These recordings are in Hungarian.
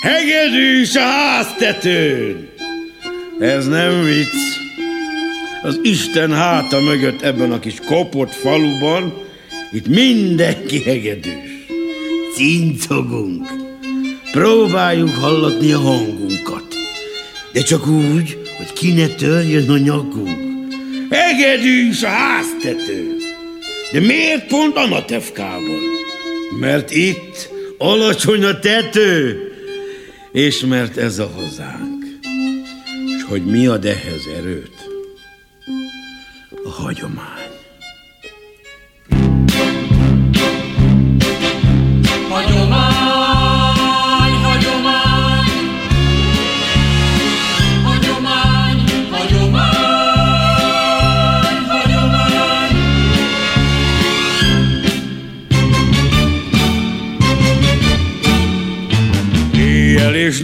Hegedűs a háztetőn! Ez nem vicc. Az Isten háta mögött ebben a kis kopott faluban, itt mindenki hegedűs. Cincogunk. Próbáljuk hallatni a hangunkat. De csak úgy, hogy ki ne törjön a nyakunk. Hegedűs a háztető. De miért pont Anatevkában? Mert itt alacsony a tető, és mert ez a hazánk. És hogy mi ad ehhez erőt? A hagyomány.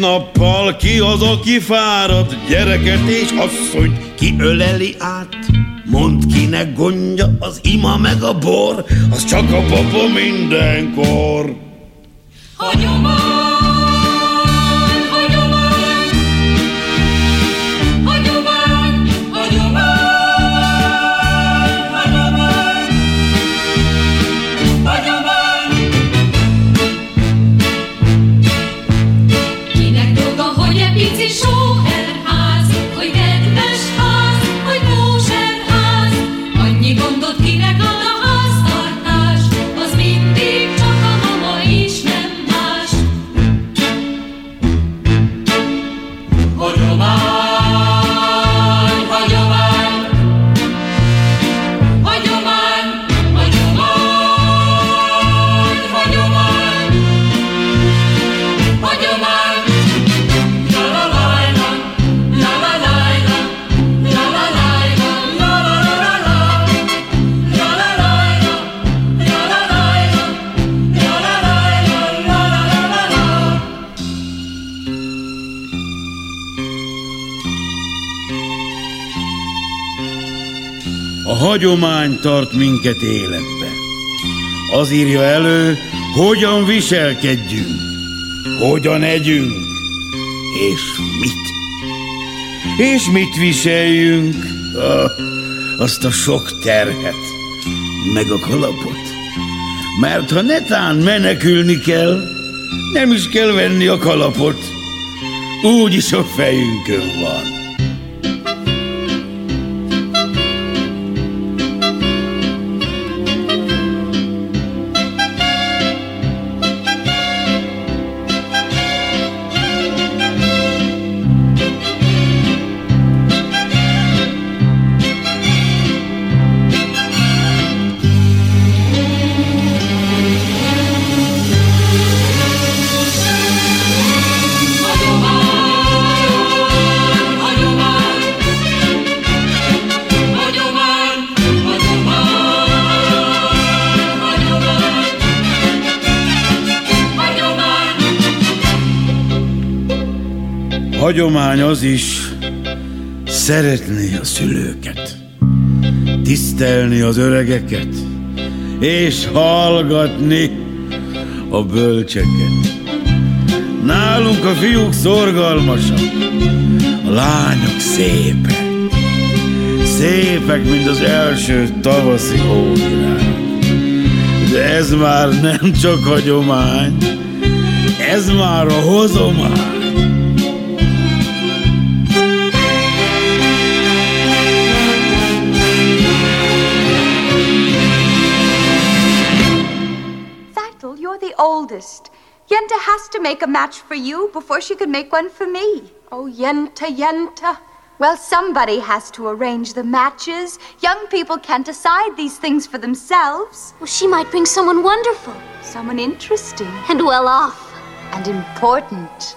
Nappal ki az, aki fárad, gyereket és asszonyt ki öleli át. Mond kinek gondja az ima meg a bor, az csak a papa mindenkor. Hagyomány! Hagyomány tart minket életbe. Az írja elő, hogyan viselkedjünk, hogyan együnk, és mit. És mit viseljünk, azt a sok terhet, meg a kalapot. Mert ha netán menekülni kell, nem is kell venni a kalapot, úgyis a fejünkön van. Hagyomány az is, szeretni a szülőket, tisztelni az öregeket, és hallgatni a bölcseket. Nálunk a fiúk szorgalmasak, a lányok szépek, szépek, mint az első tavaszi hóvirág. De ez már nem csak hagyomány, ez már a hozomány. Has to make a match for you before she could make one for me. Oh, Yenta, Yenta. Well, somebody has to arrange the matches. Young people can't decide these things for themselves. Well, she might bring someone wonderful. Someone interesting. And well off. And important.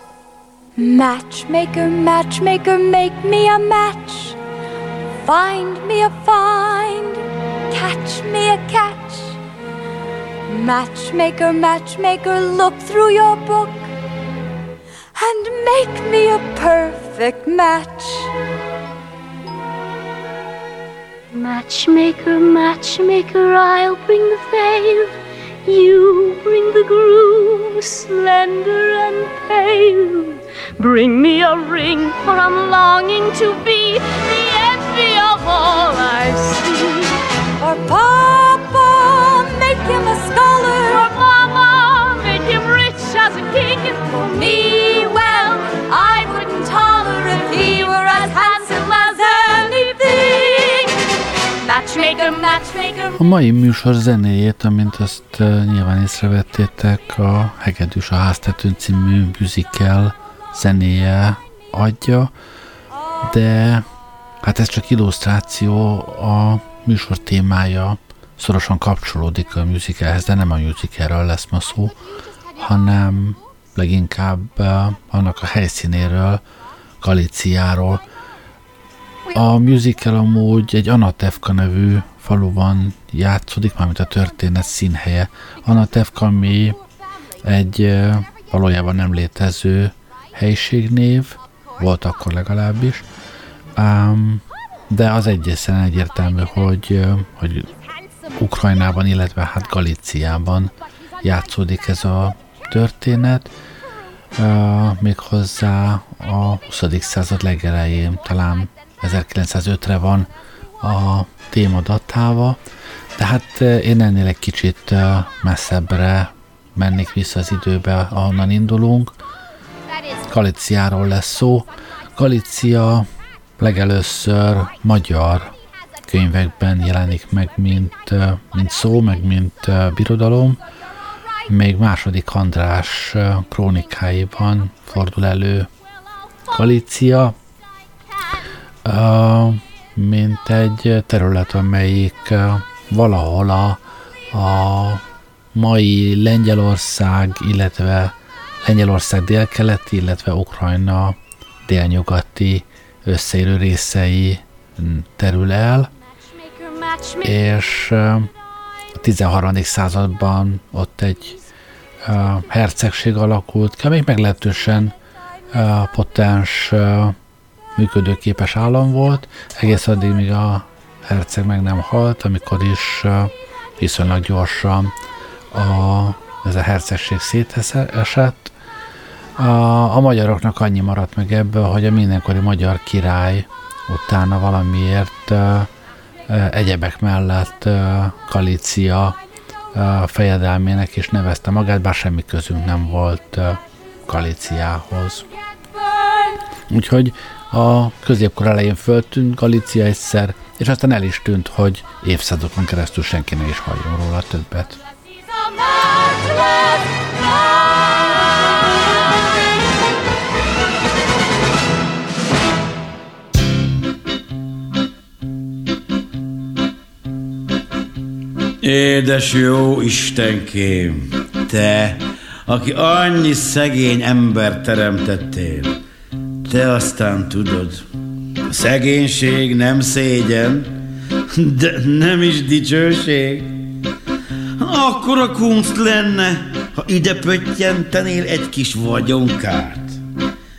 Matchmaker, matchmaker, make me a match. Find me a find. Catch me a catch. Matchmaker, matchmaker, look through your book and make me a perfect match. Matchmaker, matchmaker, I'll bring the veil. You bring the groom, slender and pale. Bring me a ring, for I'm longing to be the envy of all I see. Papa, me, well, I wouldn't if he were as handsome as anything. Matchmaker, matchmaker. A mai műsor zenéjét, amint azt uh, nyilván észrevettétek, a Hegedűs a háztetőn című musical zenéje adja, de hát ez csak illusztráció, a műsor témája szorosan kapcsolódik a musicalhez, de nem a musicalről lesz ma szó, hanem leginkább uh, annak a helyszínéről, Galiciáról. A musical amúgy egy Anatevka nevű faluban játszódik, mármint a történet színhelye. Anatevka, ami egy uh, valójában nem létező helyiségnév, volt akkor legalábbis, um, de az egyészen egyértelmű, hogy, uh, hogy Ukrajnában, illetve hát Galíciában játszódik ez a történet, uh, méghozzá a 20. század legelején, talán 1905-re van a téma datálva, de hát én ennél egy kicsit messzebbre mennék vissza az időbe, ahonnan indulunk. Galiciáról lesz szó. Galícia legelőször magyar könyvekben jelenik meg, mint, mint szó, meg mint birodalom. Még második András krónikáiban fordul elő Galícia, mint egy terület, amelyik valahol a, a mai Lengyelország, illetve Lengyelország délkeleti, illetve Ukrajna délnyugati összeérő részei terül el, és a 13. században ott egy hercegség alakult ki, amelyik meglehetősen potens, működőképes állam volt, egész addig, míg a herceg meg nem halt, amikor is viszonylag gyorsan a, ez a hercegség szétesett. A, a magyaroknak annyi maradt meg ebből, hogy a mindenkori magyar király utána valamiért egyebek mellett Galícia fejedelmének is nevezte magát, bár semmi közünk nem volt Galíciához. Úgyhogy a középkor elején föltűnt Galícia egyszer, és aztán el is tűnt, hogy évszázadokon keresztül senki ne is halljon róla többet. Édes jó Istenkém, te, aki annyi szegény ember teremtettél, te aztán tudod, a szegénység nem szégyen, de nem is dicsőség. Akkor a kunst lenne, ha ide pöttyentenél egy kis vagyonkát.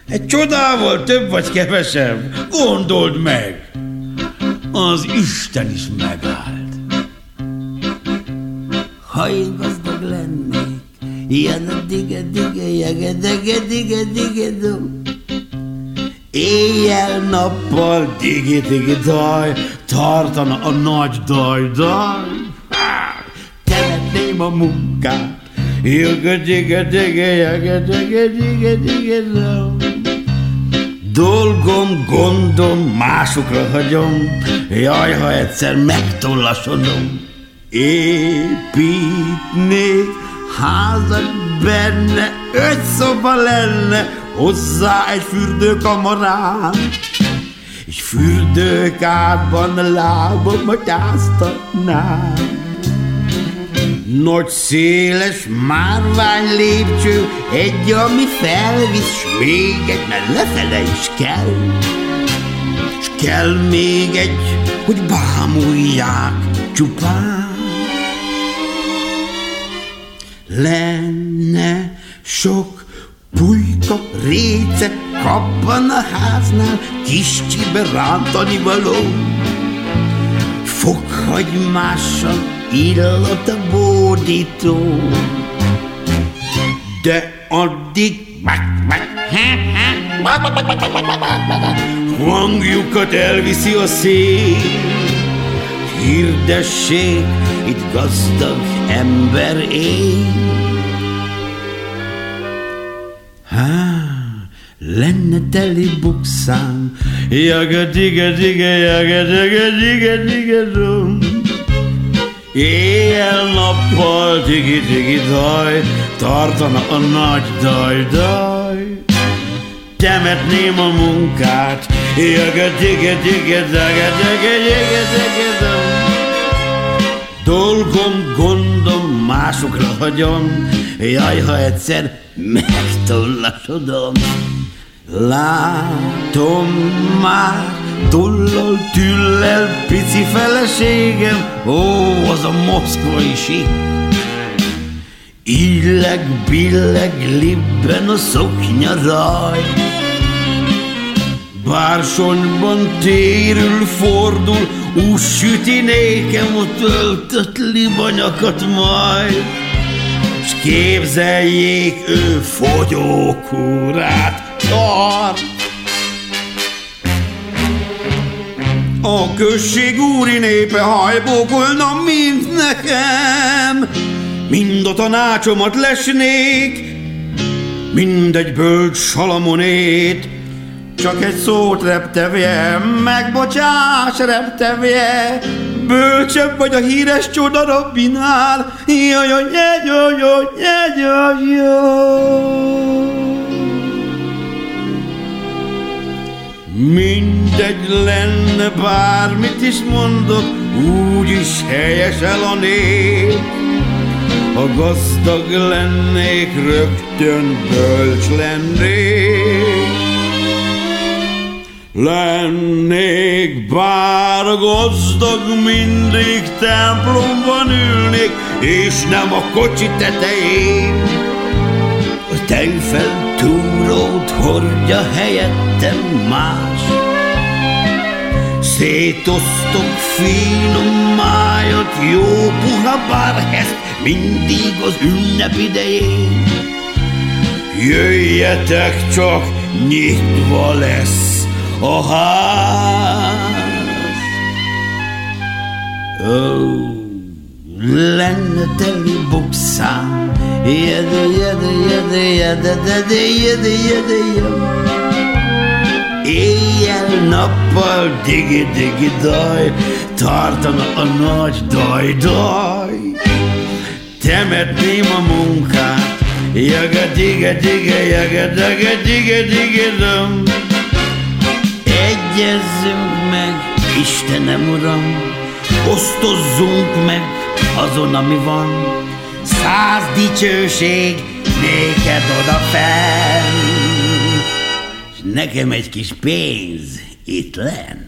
Egy csodával több vagy kevesebb, gondold meg! Az Isten is megállt. Ha én gazdag lennék, ilyen a dige, dige, jege, dege, dige, dige, dum. Éjjel-nappal digi digi daj, tartana a nagy daj daj. Temetném a munkát, Jöge dige dige jege dige dige dige dum. Dolgom, gondom, másokra hagyom, jaj, ha egyszer megtollasodom. Építnék házat benne, öt szoba lenne, hozzá egy fürdőkamarát. És fürdőkádban lábamat áztatnám. Nagy széles márvány lépcső, egy, ami felvisz, s még egy, mert lefele is kell. S kell még egy, hogy bámulják csupán. Lenne sok pulyka, réce, kappan a háznál, kis csibe rántani való. Fokhagymással illat a bódító. De addig Hangjukat elviszi a szél, hirdessék, itt gazdag ember él. Há, lenne teli bukszám, jaga jaga. Éjjel-nappal digi-digi daj, tartana a nagy daj-daj. Temetném a munkát, Dolgom, gondom, másokra hagyom, Jaj, ha egyszer megtollasodom. Látom már, Tullal, tüllel, pici feleségem, ó, az a moszkvai sík. Illeg, billeg, libben a szoknya raj. Bársonyban térül, fordul, úgy süti nékem a töltött libanyakat majd. S képzeljék, ő fogyókúrát tart. A község úri népe hajbókolna, mint nekem, Mind a tanácsomat lesnék, mindegy bölcs salamonét, csak egy szót reptevje, megbocsáss reptevje, bölcsebb vagy a híres csoda Robinál, jaj, jaj, jaj, jaj, jaj, jaj. Mindegy lenne, bármit is mondok, úgyis helyes el a nép. Ha gazdag lennék, rögtön bölcs lennék. Lennék bár gazdag, mindig templomban ülnék, és nem a kocsi tetején. A tejfel túrót hordja helyettem más. Szétosztok finom májat, jó puha bárhest, mindig az ünnep idején. Jöjjetek csak, nyitva lesz a ház. Oh, lenne teli bukszám, jede, jede, jede, jede, jede, jede, jede, jede. Éjjel-nappal digi-digi daj, tartana a nagy daj-daj. Temetném a munkát, jaga diga diga Egyezzünk meg, Istenem Uram, osztozzunk meg azon, ami van. Száz dicsőség néked oda fenn, s nekem egy kis pénz itt lenn.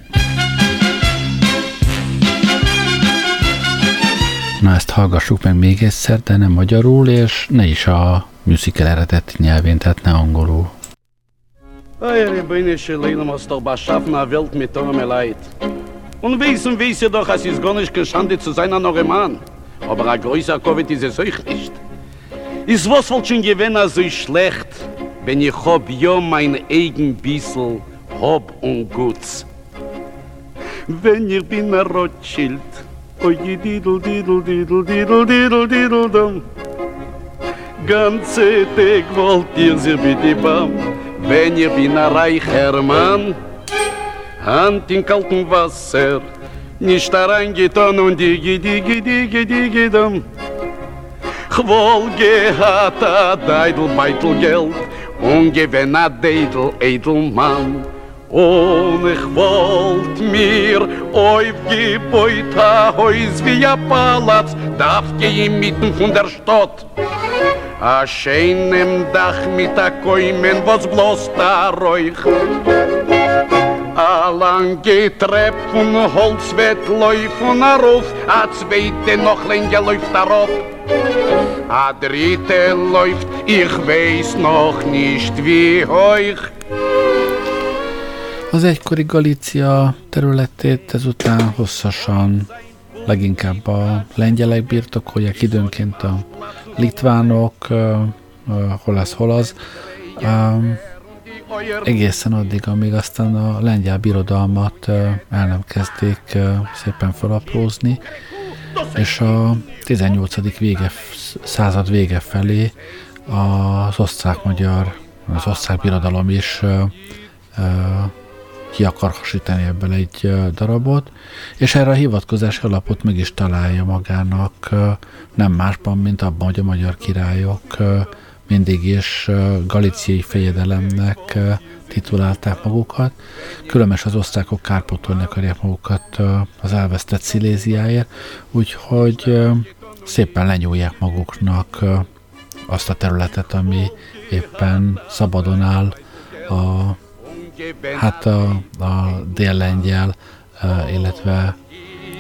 Na ezt hallgassuk meg még egyszer, de nem magyarul, és ne is a musical eredeti nyelvén, tehát ne angolul. Ey, Rebbeine Shalom, hast doch beschaffen a Welt mit eurem Leid. Und wissen, ihr doch, es ist gar nicht geschande zu sein an eurem Mann. Aber ein größer Covid ist es euch nicht. Ist was wohl schon gewesen so schlecht, wenn ich hab ja mein eigen bissel hab und guts. Wenn ich bin ein Rothschild, oi didel didel didel didel didel didel dum. Ganze Tag wollt ihr sie bitte bam, wenn ihr bin ein reicher Mann. Hand in kaltem Wasser, nicht reingetan und digi digi digi digi dum. Chwol gehad a deidl beitel Geld und gewinn a deidl edel Mann. Und ich wollt mir aufgebeut a Haus wie a Palaz, darf gehen mitten von der Stadt. A schönem Dach mit a Koimen, was bloß da räuch. A lange Trepp von Holz wird laufen a rauf, a zweite noch länger läuft a rauf. A dritte läuft, ich weiß noch nicht wie hoch. Az egykori Galícia területét ezután hosszasan leginkább a lengyelek birtokolják, időnként a litvánok, hol ez, hol az. egészen addig, amíg aztán a lengyel birodalmat el nem kezdték szépen felaprózni, és a 18. Vége, század vége felé az osztrák-magyar, az osztrák birodalom is ki akar hasítani ebből egy darabot, és erre a hivatkozási alapot meg is találja magának nem másban, mint abban, hogy a magyar királyok mindig is galiciai fejedelemnek titulálták magukat. Különös az osztrákok kárpótolni akarják magukat az elvesztett Sziléziáért, úgyhogy szépen lenyúlják maguknak azt a területet, ami éppen szabadon áll a, hát a, a dél-lengyel, illetve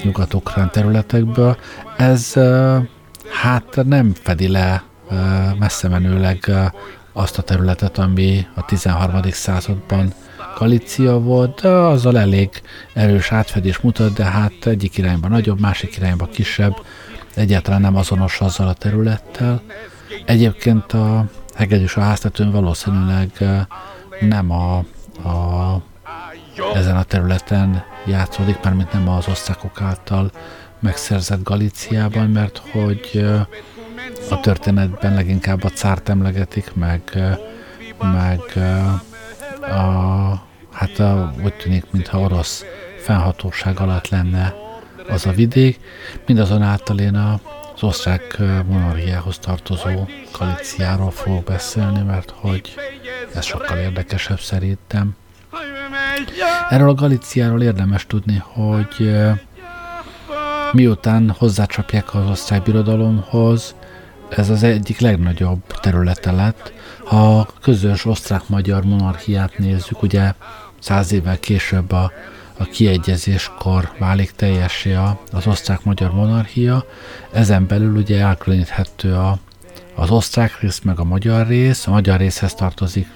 nyugat-ukrán területekből. Ez hát nem fedi le messze menőleg azt a területet, ami a 13. században Galícia volt, de azzal elég erős átfedés mutat, de hát egyik irányba nagyobb, másik irányba kisebb, egyáltalán nem azonos azzal a területtel. Egyébként a hegedűs a háztetőn valószínűleg nem a, a, ezen a területen játszódik, mert mint nem az osztrákok által megszerzett Galíciában, mert hogy a történetben leginkább a cárt emlegetik, meg, meg a, hát a, úgy tűnik, mintha orosz fennhatóság alatt lenne az a vidék. Mindazonáltal én a, az osztrák monarchiához tartozó Galiciáról fogok beszélni, mert hogy ez sokkal érdekesebb szerintem. Erről a Galiciáról érdemes tudni, hogy miután hozzácsapják az osztrák birodalomhoz, ez az egyik legnagyobb területe lett. Ha a közös osztrák-magyar monarchiát nézzük, ugye száz évvel később a, a kiegyezéskor válik teljessé az osztrák-magyar monarchia, ezen belül ugye elkülöníthető a, az osztrák rész meg a magyar rész, a magyar részhez tartozik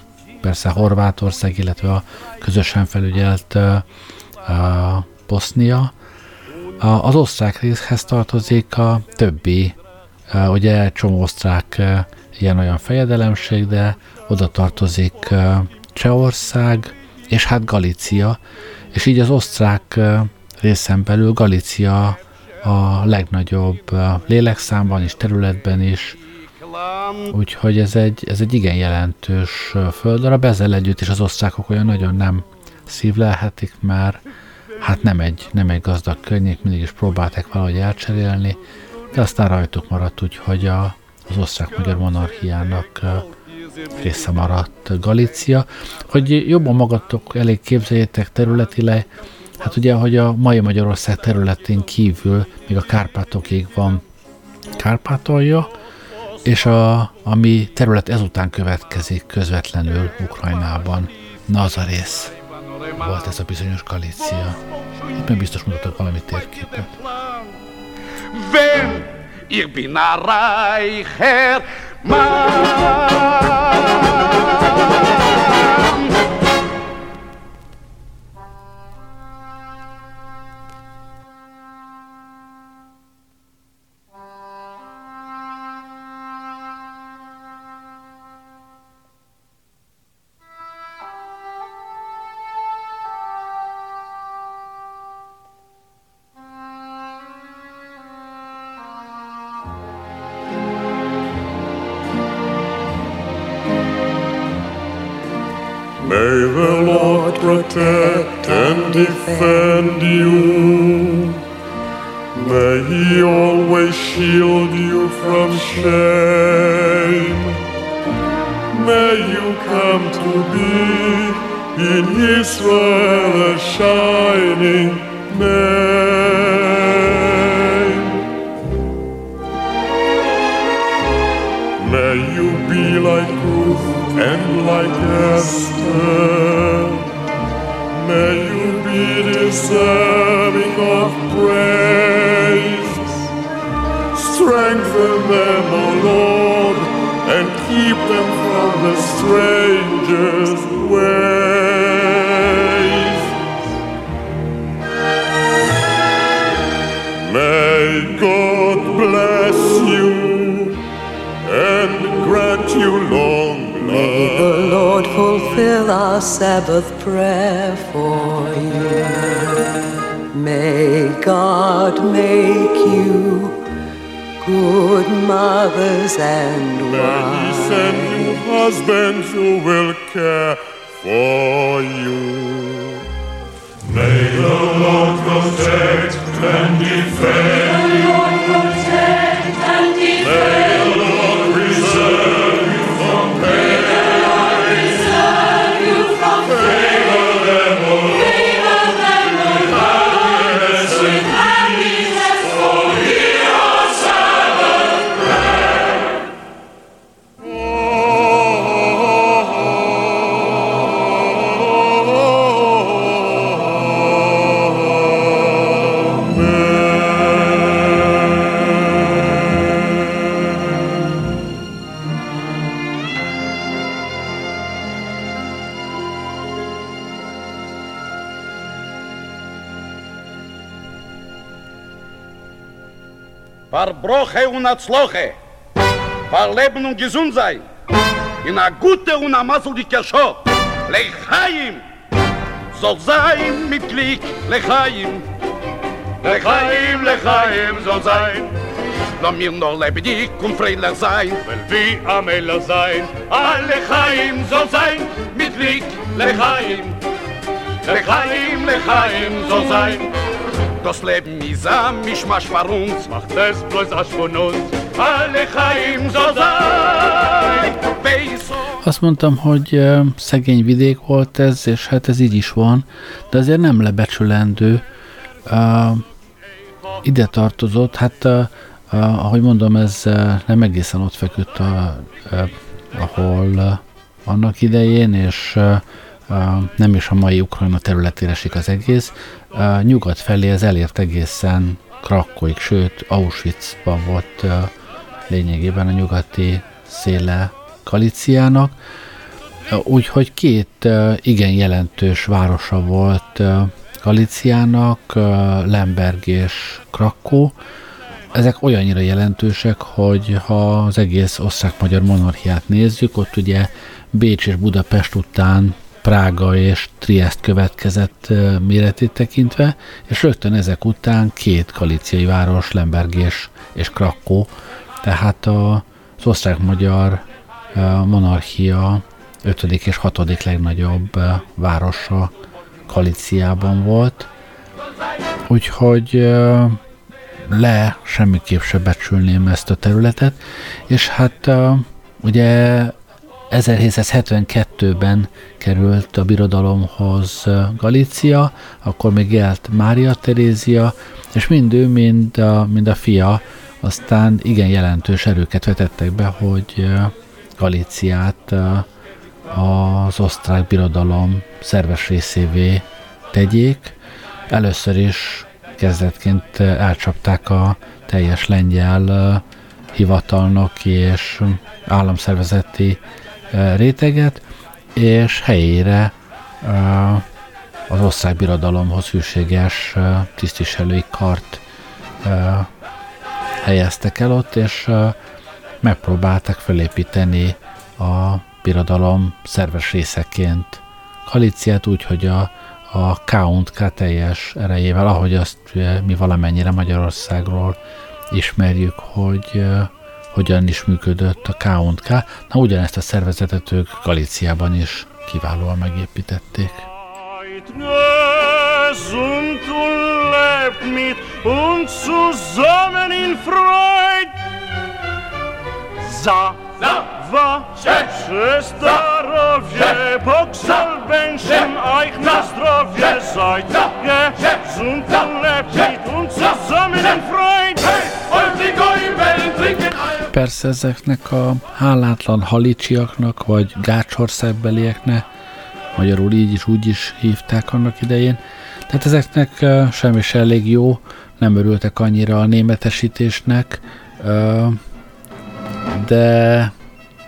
persze Horvátország, illetve a közösen felügyelt uh, uh, Bosznia. Az osztrák részhez tartozik a többi Ugye csomó osztrák ilyen-olyan fejedelemség, de oda tartozik Csehország, és hát Galícia, és így az osztrák részen belül Galícia a legnagyobb lélekszámban és területben is, úgyhogy ez egy, ez egy igen jelentős földarab, ezzel együtt is az osztrákok olyan nagyon nem szívlelhetik, mert hát nem egy, nem egy gazdag környék, mindig is próbálták valahogy elcserélni, de aztán rajtuk maradt úgy, hogy a, az osztrák-magyar monarchiának része maradt Galícia. Hogy jobban magatok elég képzeljétek területileg, hát ugye, hogy a mai Magyarország területén kívül még a Kárpátokig van Kárpátolja, és a, ami terület ezután következik közvetlenül Ukrajnában. Na az a rész volt ez a bizonyos Galícia. Itt meg biztos mutatok valami térképet. Wenn ich bin ein reicher más. Atzloche, par Leben und Gesundheit, in a gute und a maseldicke Show, Lechaim, soll sein mit Glück, Lechaim. Lechaim, Lechaim soll sein, Lass mir noch lebendig und freilich sein, weil wie am Eller sein, a Lechaim soll sein, mit Glück, Lechaim. Lechaim, Lechaim soll sein, das Leben am Mischmasch für uns, macht es bloß Asch von uns. Alle Chaim soll sein. Azt mondtam, hogy szegény vidék volt ez, és hát ez így is van, de azért nem lebecsülendő. Uh, ide tartozott, hát uh, uh, ahogy mondom, ez nem egészen ott feküdt, a, ahol annak idején, és nem is a mai Ukrajna területére esik az egész. Nyugat felé ez elért egészen Krakóig, sőt Auschwitzban volt lényegében a nyugati széle Galiciának. Úgyhogy két igen jelentős városa volt Galiciának, Lemberg és Krakó. Ezek olyannyira jelentősek, hogy ha az egész osztrák-magyar monarchiát nézzük, ott ugye Bécs és Budapest után Prága és Triest következett méretét tekintve, és rögtön ezek után két galiciai város, Lemberg és, és Krakó, tehát a, az osztrák-magyar monarchia ötödik és hatodik legnagyobb ö, városa Galiciában volt. Úgyhogy le semmiképp se becsülném ezt a területet, és hát ugye 1772-ben került a birodalomhoz Galícia, akkor még élt Mária Terézia, és mind ő, mind a, mind a fia aztán igen jelentős erőket vetettek be, hogy Galíciát az osztrák birodalom szerves részévé tegyék. Először is kezdetként elcsapták a teljes lengyel hivatalnoki és államszervezeti réteget, és helyére az osztrák birodalomhoz hűséges tisztviselői kart helyeztek el ott, és megpróbálták felépíteni a birodalom szerves részeként Galíciát úgy, hogy a, a KUNK teljes erejével, ahogy azt mi valamennyire Magyarországról ismerjük, hogy hogyan is működött a KUNK. Na ugyanezt a szervezetet ők Galíciában is kiválóan megépítették. Und mit uns zusammen in Freud. Za, wünschen euch na zdrowie. Seid gesund und lebt uns zusammen in Freud. Und die trinken all Persze ezeknek a hálátlan halicsiaknak, vagy gácsországbelieknek, magyarul így is úgy is hívták annak idején, tehát ezeknek semmi se elég jó, nem örültek annyira a németesítésnek, de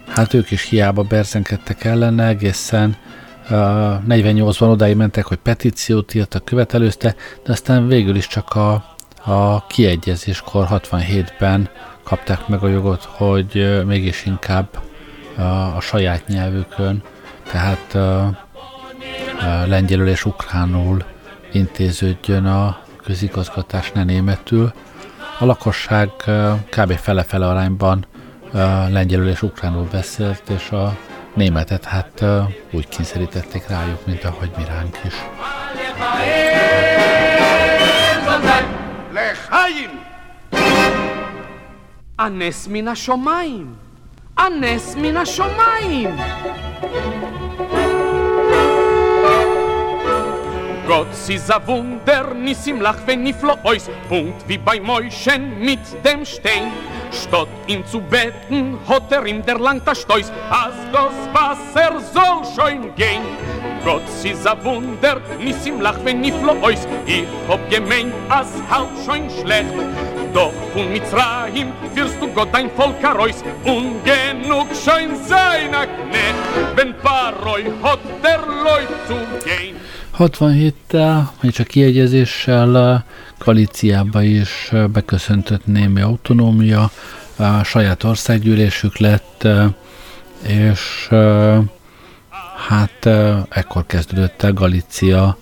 hát ők is hiába berzenkedtek ellene, egészen ö, 48-ban odáig mentek, hogy petíciót írtak, követelőzte, de aztán végül is csak a, a kiegyezéskor 67-ben kapták meg a jogot, hogy mégis inkább a saját nyelvükön, tehát lengyelül és ukránul intéződjön a közigazgatás, ne németül. A lakosság kb. fele-fele arányban lengyelül és ukránul beszélt, és a németet hát úgy kényszerítették rájuk, mint ahogy mi ránk is. Lechaim! הנס מן השמיים! הנס מן השמיים! Gott sie sa Wunder, nissim lach wenn niflo ois, Punkt wie bei Mäuschen mit dem Stein. Stott ihn zu betten, hat er ihm der langt Stois, as das Wasser soll schon gehen. Gott sie sa Wunder, nissim lach wenn niflo ois, ich hab gemeint, as halt schon schlecht. Doch von Mitzrayim wirst du Gott dein Volk erreus und genug schon seiner Knecht, wenn Paroi hat der Leut zu gehen. 67-tel, vagy csak kiegyezéssel Galíciába is beköszöntött némi autonómia, a saját országgyűlésük lett, és hát ekkor kezdődött el Galícia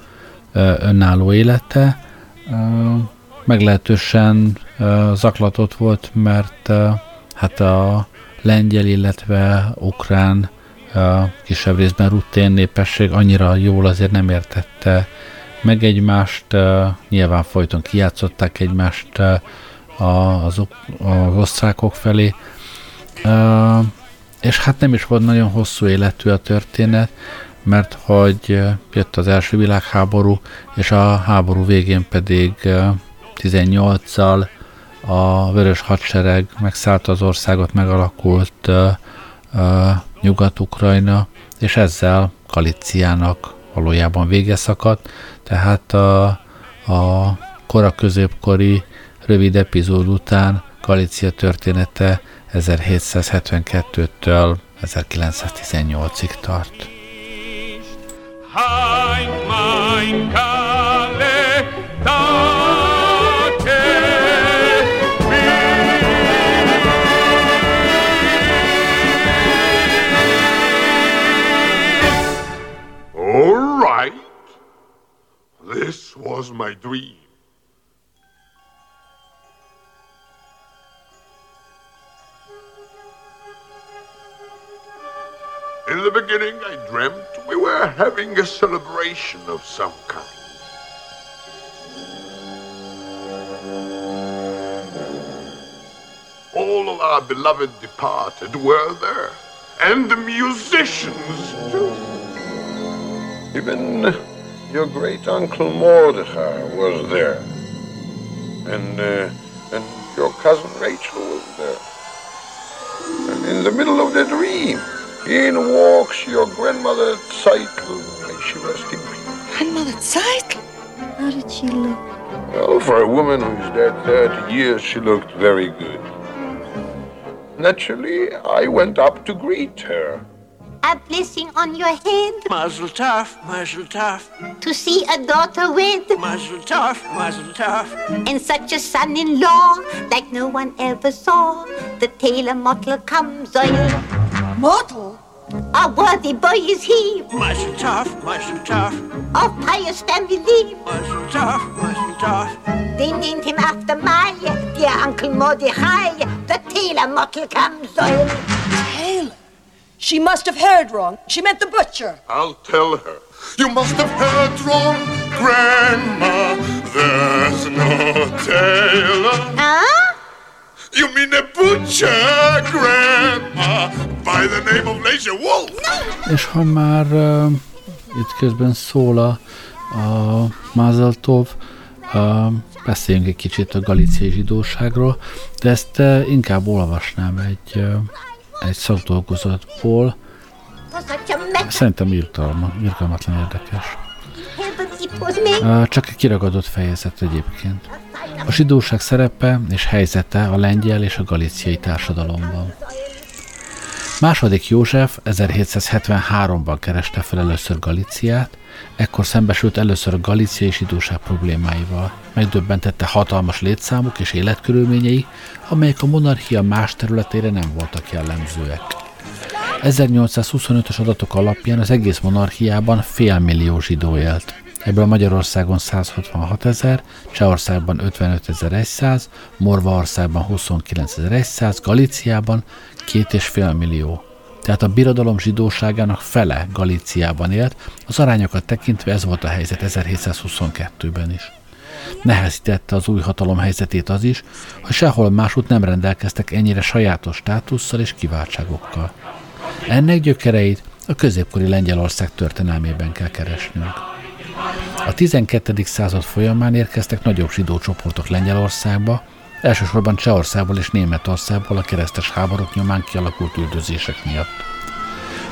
önálló élete. Meglehetősen zaklatott volt, mert hát a lengyel, illetve ukrán kisebb részben rutén népesség annyira jól azért nem értette meg egymást, nyilván folyton kijátszották egymást az, az osztrákok felé, és hát nem is volt nagyon hosszú életű a történet, mert hogy jött az első világháború, és a háború végén pedig 18-szal a Vörös Hadsereg megszállta az országot, megalakult Nyugat-Ukrajna, és ezzel Galiciának valójában vége szakadt, tehát a, a kora középkori rövid epizód után Galícia története 1772-től 1918-ig tart. Hein, mein Kale, beginning, I dreamt we were having a celebration of some kind. All of our beloved departed were there, and the musicians too. Even your great uncle Mordecai was there, and uh, and your cousin Rachel was there. And in the middle of the dream, in walks your grandmother Zeitl. May she rest in peace. Grandmother Zeitl? How did she look? Well, for a woman who's dead 30 years, she looked very good. Naturally, I went up to greet her. A blessing on your head. Mazel tov, mazel tov. To see a daughter with. Mazel tov, mazel tov. And such a son-in-law like no one ever saw. The tailor Mottle comes on. Mottle? A worthy boy is he. Mazel tov, mazel tov. Of pious family. Mazel tov, mazel tov. They named him after my dear Uncle Mordecai. The tailor Mottle comes on. Tailor? She must have heard wrong. She meant the butcher. I'll tell her. You must have heard wrong, Grandma. There's no tailor. Huh? You mean a butcher, Grandma, by the name of Leisure Wolf? És ha már uh, itt közben szól a, a Mazeltov, uh, beszéljünk egy kicsit a galiciai zsidóságról, de ezt uh, inkább olvasnám egy uh, egy szakdolgozatból. Szerintem írtalma, irgalmatlan érdekes. Csak egy kiragadott fejezet egyébként. A zsidóság szerepe és helyzete a lengyel és a galiciai társadalomban. Második József 1773-ban kereste fel először Galiciát, ekkor szembesült először a galiciai zsidóság problémáival. Megdöbbentette hatalmas létszámuk és életkörülményei, amelyek a monarchia más területére nem voltak jellemzőek. 1825-ös adatok alapján az egész monarchiában félmillió zsidó élt. Ebből Magyarországon 166 ezer, Csehországban 55.100, Morvaországban 29.100, Galíciában 2,5 millió. Tehát a birodalom zsidóságának fele Galíciában élt, az arányokat tekintve ez volt a helyzet 1722-ben is. Nehezítette az új hatalom helyzetét az is, hogy sehol másút nem rendelkeztek ennyire sajátos státusszal és kiváltságokkal. Ennek gyökereit a középkori Lengyelország történelmében kell keresnünk. A 12. század folyamán érkeztek nagyobb zsidó csoportok Lengyelországba, elsősorban Csehországból és Németországból a keresztes háborúk nyomán kialakult üldözések miatt.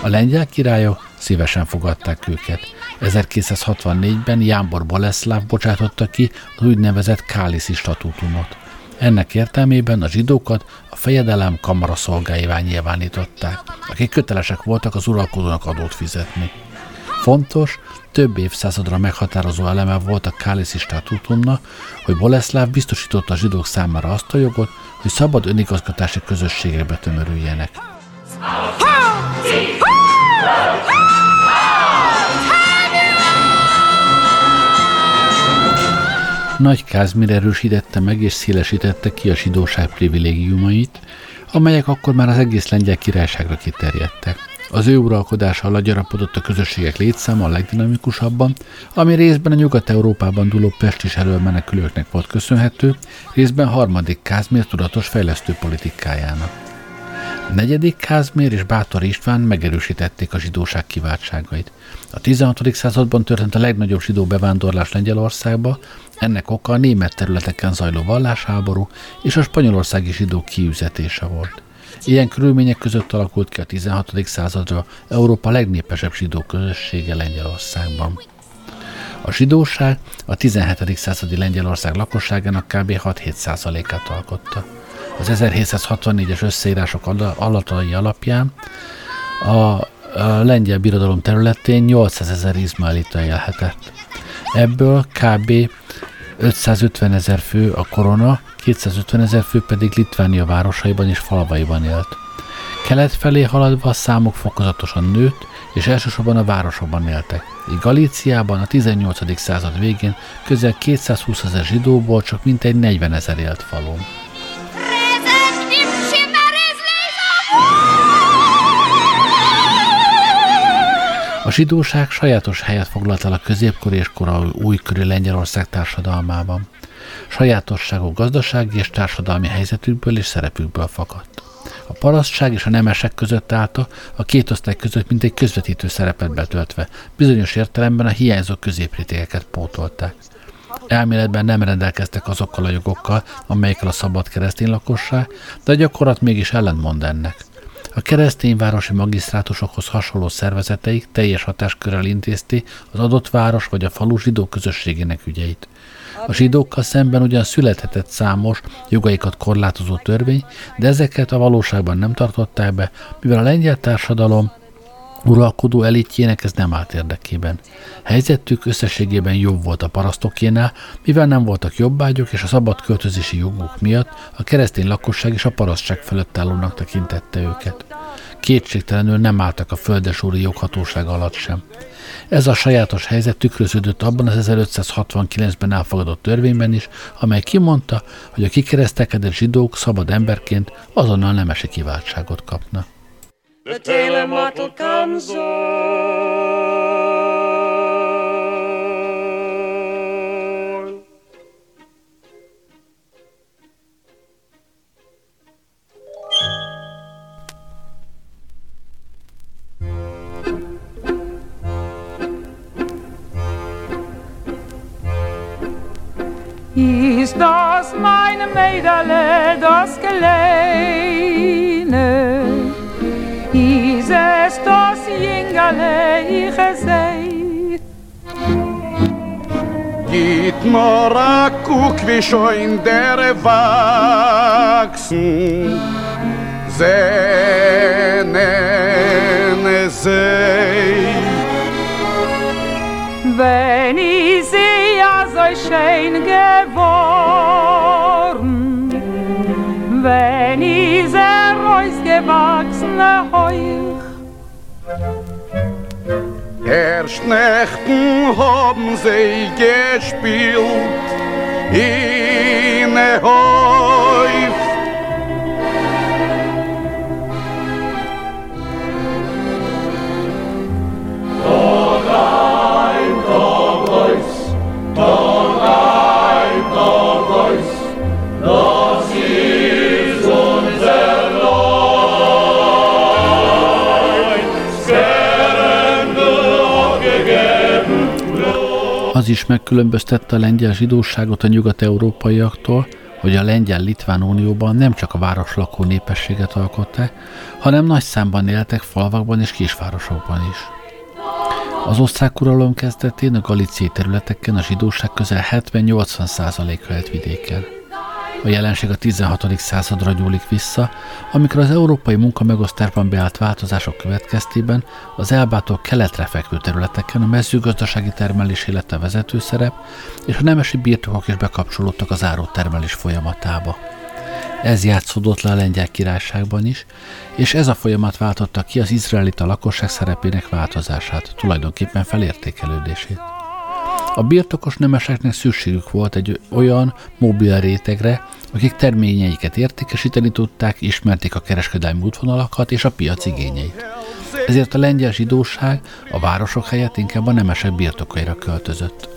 A lengyel királyok szívesen fogadták őket. 1264-ben Jámbor Boleszláv bocsátotta ki az úgynevezett Káliszi statútumot. Ennek értelmében a zsidókat a fejedelem kamara szolgáivá nyilvánították, akik kötelesek voltak az uralkodónak adót fizetni. Fontos, több évszázadra meghatározó eleme volt a Káliszi statútumnak, hogy Boleszláv biztosította a zsidók számára azt a jogot, hogy szabad önigazgatási közösségekbe tömörüljenek. Nagy Kázmir erősítette meg és szélesítette ki a zsidóság privilégiumait, amelyek akkor már az egész lengyel királyságra kiterjedtek. Az ő uralkodása alatt gyarapodott a közösségek létszáma a legdinamikusabban, ami részben a Nyugat-Európában dúló pestis elől menekülőknek volt köszönhető, részben harmadik Kázmér tudatos fejlesztő politikájának. Negyedik Kázmér és Bátor István megerősítették a zsidóság kiváltságait. A 16. században történt a legnagyobb zsidó bevándorlás Lengyelországba, ennek oka a német területeken zajló vallásháború és a spanyolországi zsidó kiüzetése volt. Ilyen körülmények között alakult ki a 16. századra Európa legnépesebb zsidó közössége Lengyelországban. A zsidóság a 17. századi Lengyelország lakosságának kb. 6-7 át alkotta. Az 1764-es összeírások alatai alapján a, a lengyel birodalom területén 800 ezer izmaelita élhetett. Ebből kb. 550 ezer fő a korona, 250 ezer fő pedig Litvánia városaiban és falvaiban élt. Kelet felé haladva a számok fokozatosan nőtt, és elsősorban a városokban éltek. Így Galíciában a 18. század végén közel 220 ezer zsidóból csak mintegy 40 ezer élt falun. A zsidóság sajátos helyet foglalt el a középkori és korai újkori Lengyelország társadalmában. Sajátosságok gazdasági és társadalmi helyzetükből és szerepükből fakadt. A parasztság és a nemesek között állta, a két osztály között mint egy közvetítő szerepet betöltve, bizonyos értelemben a hiányzó középrétegeket pótolták. Elméletben nem rendelkeztek azokkal a jogokkal, amelyekkel a szabad keresztény lakosság, de a gyakorlat mégis ellentmond ennek. A keresztényvárosi magisztrátusokhoz hasonló szervezeteik teljes hatáskörrel intézti az adott város vagy a falu zsidó közösségének ügyeit. A zsidókkal szemben ugyan születhetett számos jogaikat korlátozó törvény, de ezeket a valóságban nem tartották be, mivel a lengyel társadalom uralkodó elitjének ez nem állt érdekében. Helyzetük összességében jobb volt a parasztokénál, mivel nem voltak jobbágyok, és a szabad költözési joguk miatt a keresztény lakosság és a parasztság felett állónak tekintette őket. Kétségtelenül nem álltak a földesúri joghatóság alatt sem. Ez a sajátos helyzet tükröződött abban az 1569-ben elfogadott törvényben is, amely kimondta, hogy a kikeresztelkedett zsidók szabad emberként azonnal nemesi kiváltságot kapnak. The telematl comes on. Ist das meine Mädele, das Geleine? Ich sei. Git mor a kuk wie scho in der wachsen. Zenen sei. Wenn ich sie ja so schön geworden. Wenn ich sehr rausgewachsene Erst Nächten haben sie gespielt in der Häuf. Az is megkülönböztette a lengyel zsidóságot a nyugat-európaiaktól, hogy a Lengyel-Litván Unióban nem csak a városlakó népességet alkották, hanem nagy számban éltek falvakban és kisvárosokban is. Az osztrák uralom kezdetén a galiciai területeken a zsidóság közel 70-80%-a élt vidéken. A jelenség a 16. századra nyúlik vissza, amikor az európai munkamegosztásban beállt változások következtében az Elbától keletre fekvő területeken a mezőgazdasági termelés élete vezető szerep, és a nemesi birtokok is bekapcsolódtak az termelés folyamatába. Ez játszódott le a lengyel királyságban is, és ez a folyamat váltotta ki az izraelita lakosság szerepének változását, tulajdonképpen felértékelődését. A birtokos nemeseknek szükségük volt egy olyan mobil rétegre, akik terményeiket értékesíteni tudták, ismerték a kereskedelmi útvonalakat és a piac igényeit. Ezért a lengyel zsidóság a városok helyett inkább a nemesek birtokaira költözött.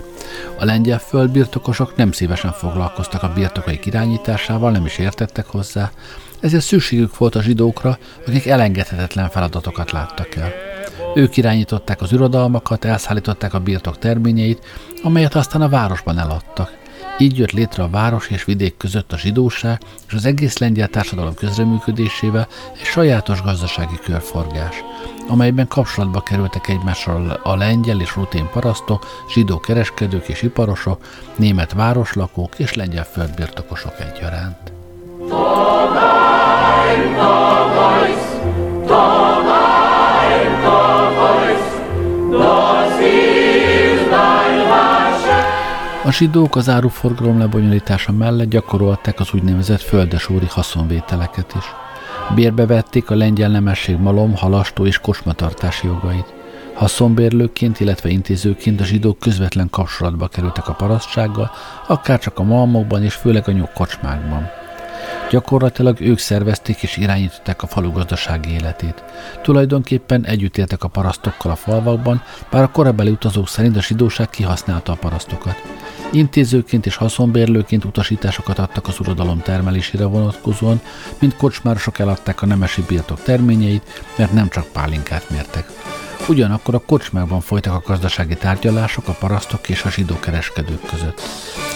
A lengyel földbirtokosok nem szívesen foglalkoztak a birtokaik irányításával, nem is értettek hozzá, ezért szükségük volt a zsidókra, akik elengedhetetlen feladatokat láttak el. Ők irányították az uradalmakat, elszállították a birtok terményeit, amelyet aztán a városban eladtak. Így jött létre a város és vidék között a zsidóság és az egész lengyel társadalom közreműködésével egy sajátos gazdasági körforgás, amelyben kapcsolatba kerültek egymással a lengyel és rutén parasztok, zsidó kereskedők és iparosok, német városlakók és lengyel földbirtokosok egyaránt. Tag A zsidók az áruforgalom lebonyolítása mellett gyakorolták az úgynevezett földesúri haszonvételeket is. Bérbe vették a lengyel nemesség malom, halastó és kocsmatartási jogait. Haszonbérlőként, illetve intézőként a zsidók közvetlen kapcsolatba kerültek a parasztsággal, akár csak a malmokban és főleg a nyugkocsmákban. Gyakorlatilag ők szervezték és irányították a falu gazdasági életét. Tulajdonképpen együtt éltek a parasztokkal a falvakban, bár a korabeli utazók szerint a zsidóság kihasználta a parasztokat. Intézőként és haszonbérlőként utasításokat adtak az uradalom termelésére vonatkozóan, mint kocsmárosok eladták a nemesi birtok terményeit, mert nem csak pálinkát mértek. Ugyanakkor a kocsmákban folytak a gazdasági tárgyalások a parasztok és a zsidó kereskedők között.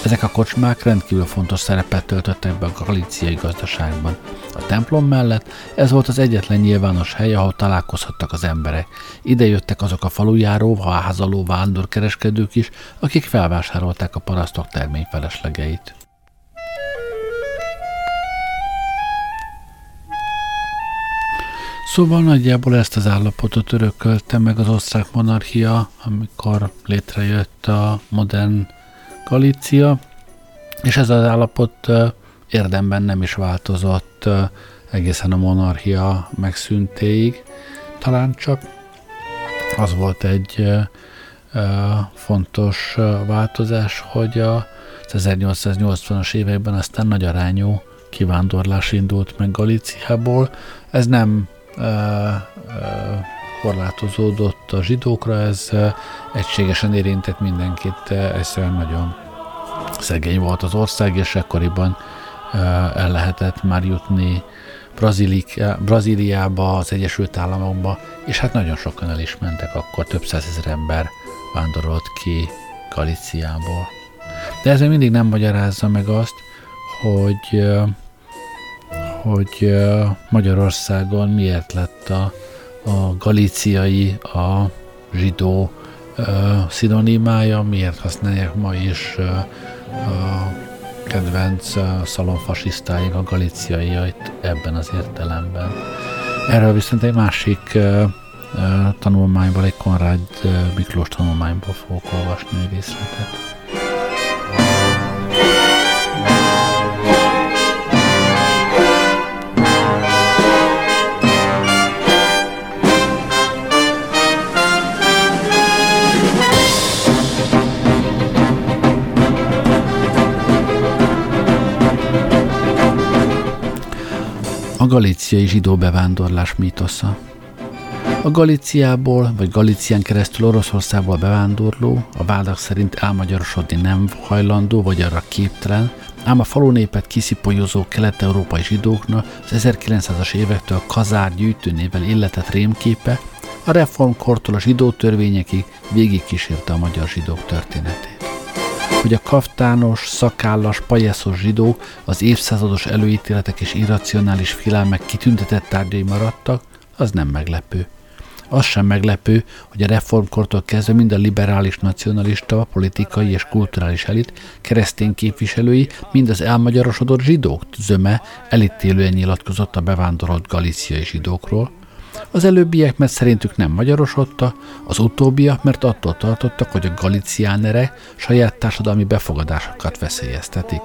Ezek a kocsmák rendkívül fontos szerepet töltöttek be a galíciai gazdaságban. A templom mellett ez volt az egyetlen nyilvános hely, ahol találkozhattak az emberek. Ide jöttek azok a falujáró, házaló vándorkereskedők is, akik felvásárolták a parasztok terményfeleslegeit. Szóval nagyjából ezt az állapotot örökölte meg az osztrák monarchia, amikor létrejött a modern Galícia, és ez az állapot érdemben nem is változott egészen a monarchia megszüntéig. Talán csak az volt egy fontos változás, hogy a 1880-as években aztán nagy arányú kivándorlás indult meg Galíciából. Ez nem korlátozódott a zsidókra, ez egységesen érintett mindenkit, egyszerűen nagyon szegény volt az ország, és ekkoriban el lehetett már jutni Brazíliába, az Egyesült Államokba, és hát nagyon sokan el is mentek, akkor több százezer ember vándorolt ki Galiciából. De ez még mindig nem magyarázza meg azt, hogy hogy Magyarországon miért lett a, a galíciai, a zsidó szinonimája, miért használják ma is a kedvenc szalonfasisztáink a galíciaiait ebben az értelemben. Erről viszont egy másik tanulmányból, egy Konrád Miklós tanulmányból fogok olvasni egy részletet. A galíciai zsidó bevándorlás mítosza. A Galíciából vagy Galícián keresztül Oroszországból bevándorló, a vádak szerint elmagyarosodni nem hajlandó vagy arra képtelen, ám a falunépet kiszipolyozó kelet-európai zsidóknak az 1900-as évektől kazár gyűjtőnével illetett rémképe a reformkortól a zsidó törvényekig végigkísérte a magyar zsidók történetét hogy a kaftános, szakállas, pajeszos zsidók az évszázados előítéletek és irracionális félelmek kitüntetett tárgyai maradtak, az nem meglepő. Az sem meglepő, hogy a reformkortól kezdve mind a liberális nacionalista, politikai és kulturális elit, keresztény képviselői, mind az elmagyarosodott zsidók zöme elítélően nyilatkozott a bevándorolt galíciai zsidókról, az előbbiek, mert szerintük nem magyarosodta, az utóbbiak, mert attól tartottak, hogy a galiciánere saját társadalmi befogadásokat veszélyeztetik.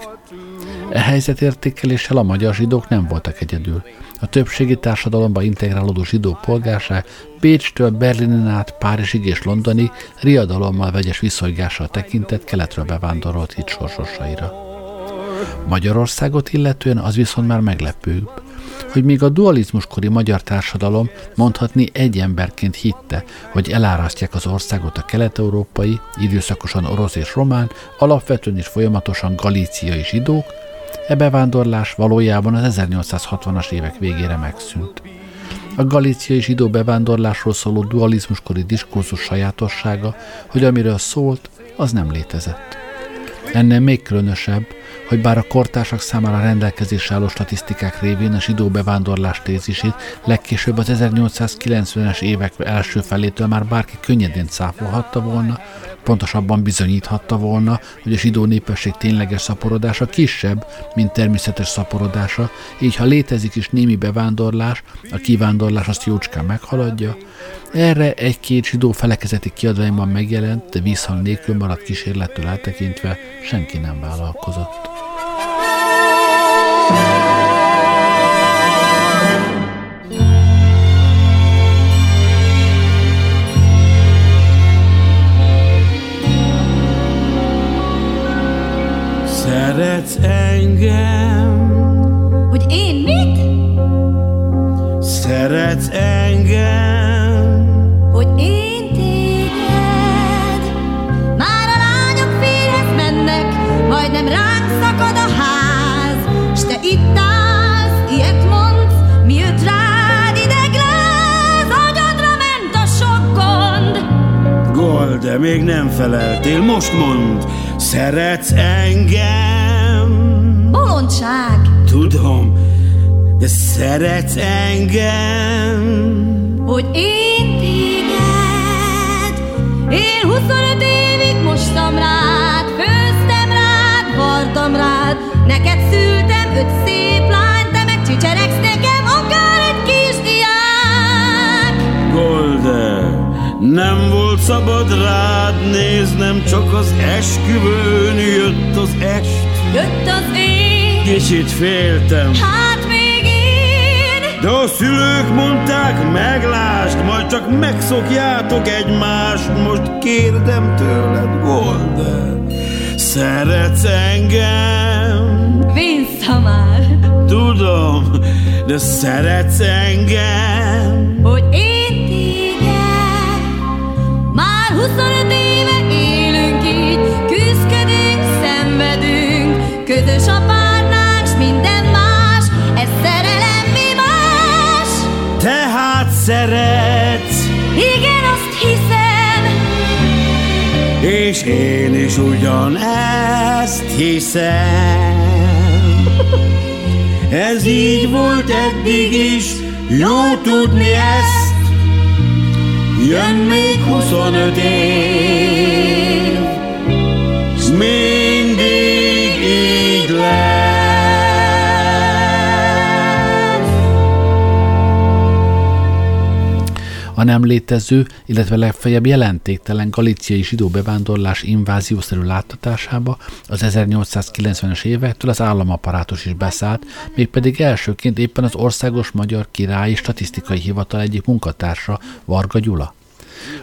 E helyzetértékeléssel a magyar zsidók nem voltak egyedül. A többségi társadalomba integrálódó zsidó polgárság Bécstől Berlinen át Párizsig és Londonig riadalommal vegyes viszonygással tekintett keletről bevándorolt hit sorsosaira. Magyarországot illetően az viszont már meglepőbb hogy még a dualizmuskori magyar társadalom mondhatni egy emberként hitte, hogy elárasztják az országot a kelet-európai, időszakosan orosz és román, alapvetően és folyamatosan galíciai zsidók, e bevándorlás valójában az 1860-as évek végére megszűnt. A galíciai zsidó bevándorlásról szóló dualizmuskori diskurzus sajátossága, hogy amiről szólt, az nem létezett. Ennél még különösebb, hogy bár a kortársak számára rendelkezésre álló statisztikák révén a zsidó bevándorlás tézisét legkésőbb az 1890-es évek első felétől már bárki könnyedén cáfolhatta volna, pontosabban bizonyíthatta volna, hogy a zsidó népesség tényleges szaporodása kisebb, mint természetes szaporodása, így ha létezik is némi bevándorlás, a kivándorlás azt jócskán meghaladja. Erre egy-két zsidó felekezeti kiadványban megjelent, de vízhang nélkül maradt kísérlettől eltekintve senki nem vállalkozott. Szeretsz engem? Hogy én mit? Szeretsz engem? Hogy én téged? Már a lányok férhez mennek, majdnem ránk szakad a ház, s te itt állsz, ilyet mondsz, mi jött rád idegláz, agyadra ment a sok gond. Gold, de még nem feleltél, most mondd, szeretsz engem? Bolondság! Tudom, de szeretsz engem? hogy én téged Én 25 évig mostam rád, főztem rád, vartam rád Neked szültem öt szép lányt, te meg csicseregsz nem volt szabad rád néznem, csak az esküvőn jött az est. Jött az én, Kicsit féltem, hát még én de a szülők mondták, meglásd, majd csak megszokjátok egymást. Most kérdem tőled, Golde, szeretsz engem? Vissza már, Tudom, de szeretsz engem? hogy Közös a párnánk, s minden más, ez szerelem mi más? Tehát szeretsz, Igen, azt hiszem, és én is ugyanezt hiszem. Ez így volt eddig is, jó tudni ezt. Jön még 25 év, s A nem létező, illetve legfeljebb jelentéktelen galiciai zsidó bevándorlás inváziószerű láttatásába az 1890-es évektől az államaparátus is beszállt, mégpedig elsőként éppen az Országos Magyar Királyi Statisztikai Hivatal egyik munkatársa, Varga Gyula.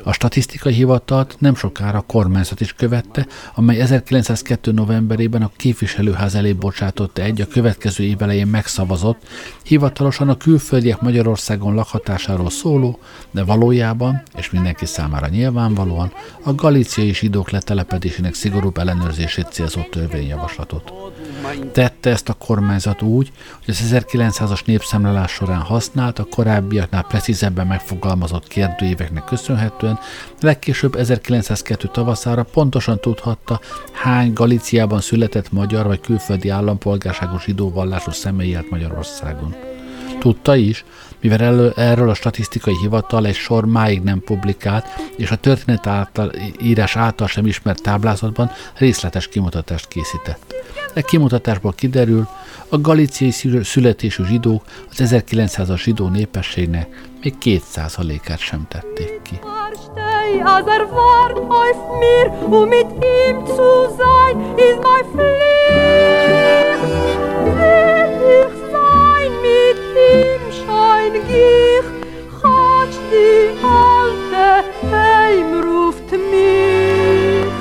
A statisztikai hivatalt nem sokára a kormányzat is követte, amely 1902. novemberében a képviselőház elé bocsátotta egy a következő év elején megszavazott, hivatalosan a külföldiek Magyarországon lakhatásáról szóló, de valójában, és mindenki számára nyilvánvalóan, a galíciai zsidók letelepedésének szigorúbb ellenőrzését célzó törvényjavaslatot. Tette ezt a kormányzat úgy, hogy az 1900-as népszámlálás során használt, a korábbiaknál precízebben megfogalmazott kérdőíveknek köszönhetően, legkésőbb 1902 tavaszára pontosan tudhatta, hány Galíciában született magyar vagy külföldi állampolgárságú zsidó vallású személy élt Magyarországon. Tudta is, mivel elő, erről a statisztikai hivatal egy sor máig nem publikált, és a történet által, írás által sem ismert táblázatban részletes kimutatást készített. E kimutatásból kiderül, a galiciai születésű zsidók az 1900-as zsidó népességnek még 2%-át sem tették ki. Mit schein ich, hat die alte Heim ruft mich.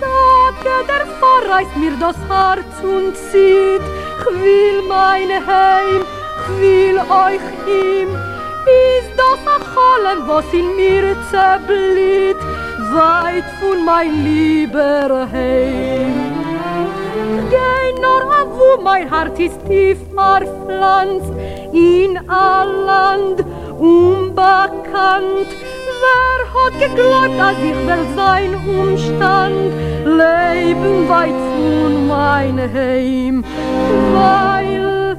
Da der verreißt mir das Herz und zieht, ich will mein Heim, ich will euch ihm, ist das a allem, was in mir zerblitt, weit von mein lieber Heim. Geh nur an, wo mein Herz ist tief verpflanzt, in a Land unbekannt. Wer hat geglaubt, dass ich will sein Umstand, leben weit von mein Heim, weil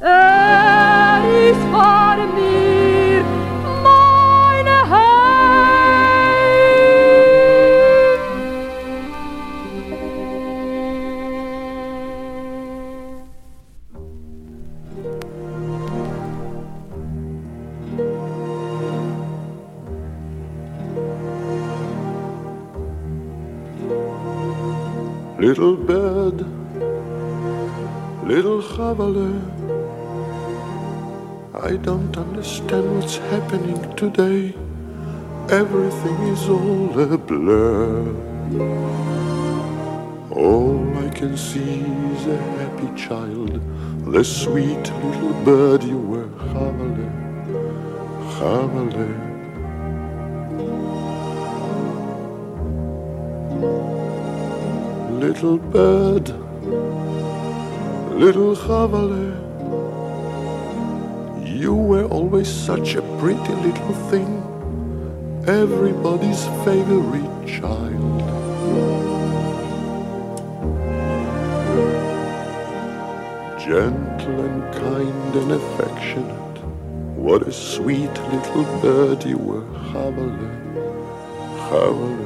er ist vor mir Little bird, little chavale, I don't understand what's happening today. Everything is all a blur. All I can see is a happy child, the sweet little bird you were, chavale, chavale. Little bird, little chavale, you were always such a pretty little thing, everybody's favorite child. Gentle and kind and affectionate, what a sweet little bird you were, chavale, chavale.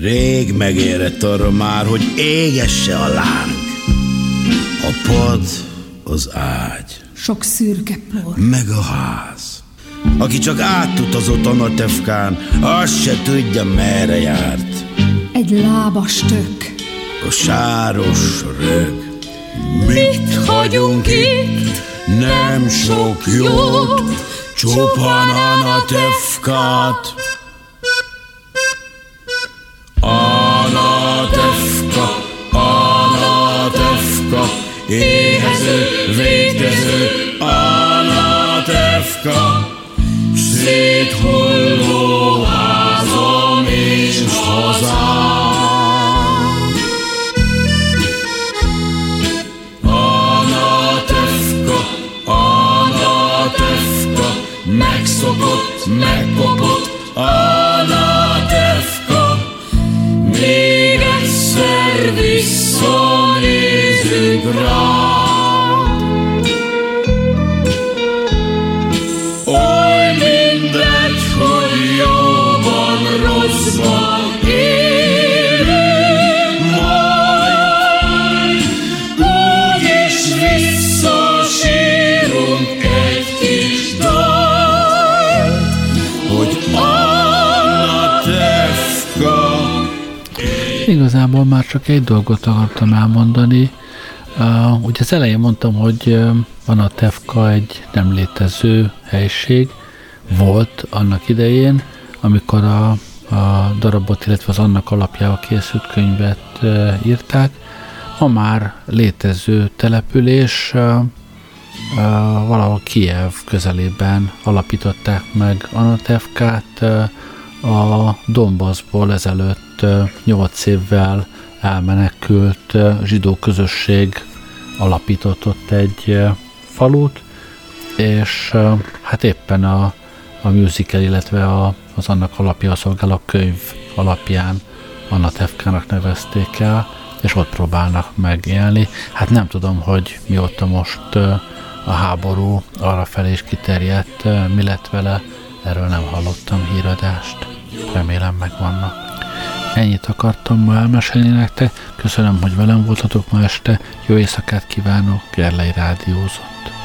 Rég megérett arra már, hogy égesse a láng. A pad, az ágy, Sok szürke por. meg a ház. Aki csak átutazott Anatevkán, azt se tudja, merre járt. Egy lábas tök. A sáros rög. Mit hagyunk itt? Nem sok jót, csupán Anatevkát. Anatevka, éhező, védkező, Anatevka, széthulló házam és hazám. Anatevka, Anatevka, megszokott, megkopott, Anatevka, rád. Oly mindegy, hogy jóban, rosszban. Igazából már csak egy dolgot akartam elmondani. Uh, ugye az elején mondtam, hogy uh, van a Tefka egy nem létező helység, volt annak idején, amikor a, a darabot, illetve az annak alapjával készült könyvet uh, írták. Ma már létező település, uh, uh, valahol Kiev közelében alapították meg Anatevkát, uh, a Donbassból ezelőtt ö, nyolc évvel elmenekült ö, zsidó közösség alapított ott egy ö, falut, és ö, hát éppen a, a musical, illetve a, az annak alapja szolgáló könyv alapján Anna Tefkának nevezték el, és ott próbálnak megélni. Hát nem tudom, hogy mióta most a háború arra felé is kiterjedt, mi lett vele, erről nem hallottam híradást. Remélem megvannak. Ennyit akartam ma elmesélni nektek. Köszönöm, hogy velem voltatok ma este. Jó éjszakát kívánok, Gerlei Rádiózott.